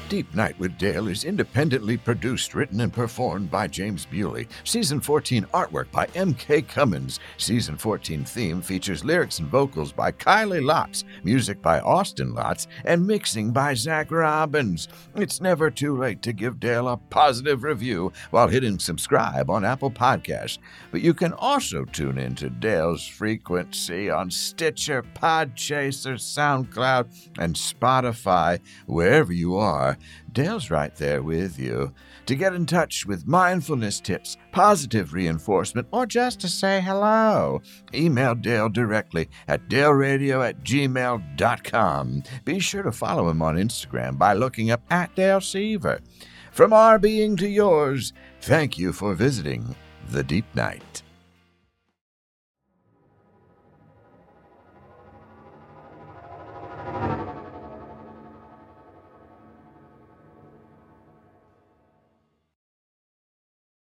Deep Night with Dale is independently produced, written, and performed by James Bewley. Season 14 artwork by M.K. Cummins. Season 14 theme features lyrics and vocals by Kylie Lotz, music by Austin Lotz, and mixing by Zach Robbins. It's never too late to give Dale a positive review while hitting subscribe on Apple Podcasts. But you can also tune in to Dale's frequency on Stitcher, Podchaser, SoundCloud, and Spotify, wherever you Dale's right there with you. To get in touch with mindfulness tips, positive reinforcement, or just to say hello, email Dale directly at daleradio at gmail.com. Be sure to follow him on Instagram by looking up at Dale Shiver. From our being to yours, thank you for visiting the Deep Night.